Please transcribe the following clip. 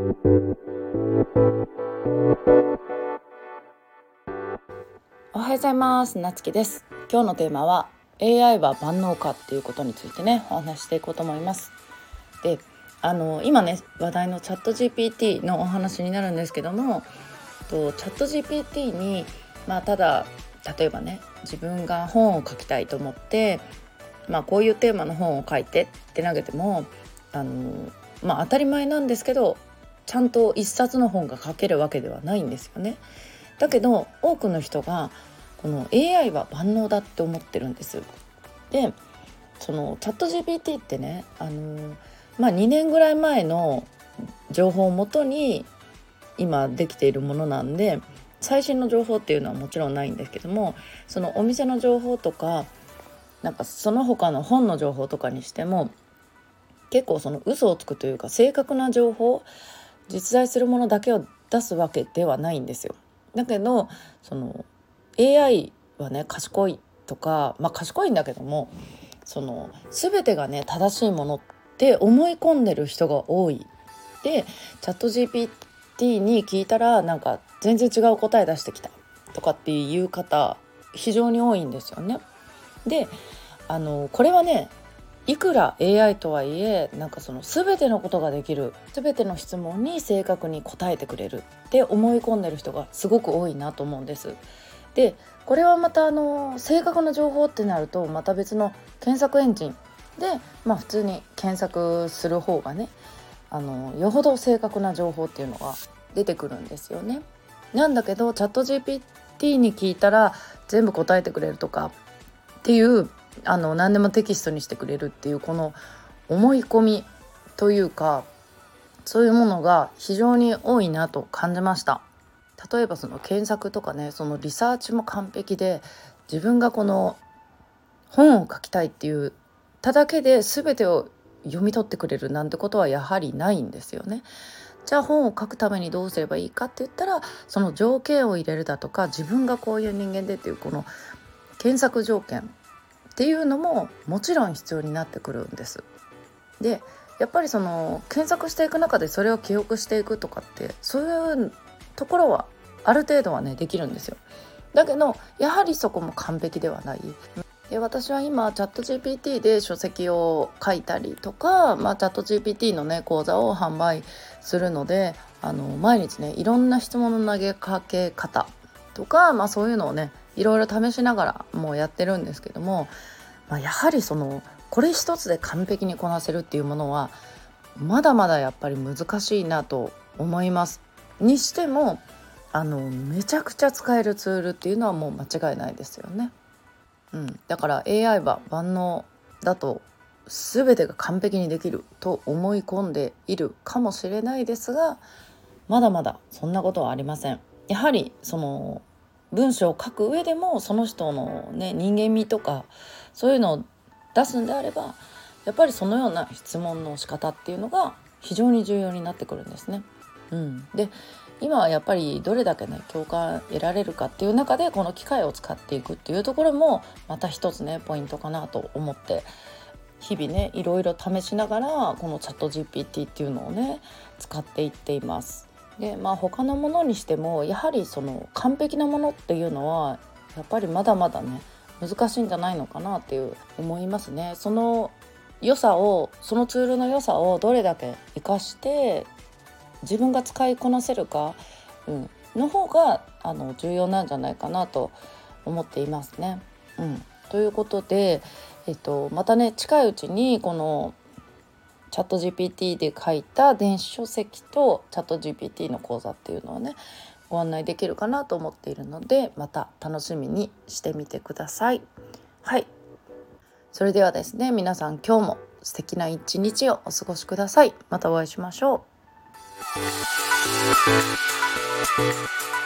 おはようございます。なつきです。今日のテーマは AI は万能かっていうことについてねお話していこうと思います。であの今ね話題のチャット GPT のお話になるんですけどもとチャット GPT にまあただ例えばね自分が本を書きたいと思ってまあこういうテーマの本を書いてって投げてもあのまあ当たり前なんですけどちゃんと一冊の本が書けるわけではないんですよね。だけど多くの人がこの AI は万能だって思ってるんです。でそのチャット GPT ってねあのまあ2年ぐらい前の情報をもとに今できているものなんで最新の情報っていうのはもちろんないんですけどもそのお店の情報とかなんかその他の本の情報とかにしても結構その嘘をつくというか正確な情報実在するものだけを出すわけではないんですよ。だけどその AI はね賢いとかまあ賢いんだけどもその全てがね正しいものって思い込んでる人が多い。でチャット GPT に聞いたらなんか全然違う答え出してきたとかっていう方非常に多いんですよね。であのこれはねいくら AI とはいえなんかその全てのことができる全ての質問に正確に答えてくれるって思い込んでる人がすごく多いなと思うんです。でこれはまたあの正確な情報ってなるとまた別の検索エンジンで、まあ、普通に検索する方がねあのよほど正確な情報っていうのが出てくるんですよね。なんだけどチャット GPT に聞いたら全部答えてくれるとかっていうあの何でもテキストにしてくれるっていうこの思い込みというかそういうものが非常に多いなと感じました例えばその検索とかねそのリサーチも完璧で自分がこの本を書きたいっていうただけで全てを読み取ってくれるなんてことはやはりないんですよね。じゃあ本を書くためにどうすればいいかって言ったらその条件を入れるだとか自分がこういう人間でっていうこの検索条件っていうのももちろん必要になってくるんです。でやっぱりその検索していく中でそれを記憶していくとかってそういうところはある程度はねできるんですよ。だけどやはりそこも完璧ではない。で私は今チャット GPT で書籍を書いたりとか、まあ、チャット GPT のね講座を販売するのであの毎日ねいろんな質問の投げかけ方とか、まあ、そういうのをねいろいろ試しながらもうやってるんですけども、まあ、やはりそのこれ一つで完璧にこなせるっていうものはまだまだやっぱり難しいなと思います。にしてもあのめちゃくちゃ使えるツールっていうのはもう間違いないですよね。うん、だから AI は万能だと全てが完璧にできると思い込んでいるかもしれないですがまだまだそんなことはありません。やはりその文章を書く上でもその人の、ね、人間味とかそういうのを出すんであればやっぱりそのような質問の仕方っていうのが非常に重要になってくるんですね。うん、で今はやっぱりどれだけね共感得られるかっていう中でこの機械を使っていくっていうところもまた一つねポイントかなと思って日々ねいろいろ試しながらこのチャット GPT っていうのをね使っていっています。でまあ他のものにしてもやはりその完璧なものっていうのはやっぱりまだまだね難しいんじゃないのかなっていう思いますね。その良さをそのツールの良さをどれだけ活かして自分が使いこなせるか、うん、の方があの重要なんじゃないかなと思っていますね。うん、ということで、えっと、またね近いうちにこのチャット GPT で書いた電子書籍とチャット GPT の講座っていうのをねご案内できるかなと思っているのでまた楽しみにしてみてください。はいそれではですね皆さん今日も素敵な一日をお過ごしください。またお会いしましょう。Thank you.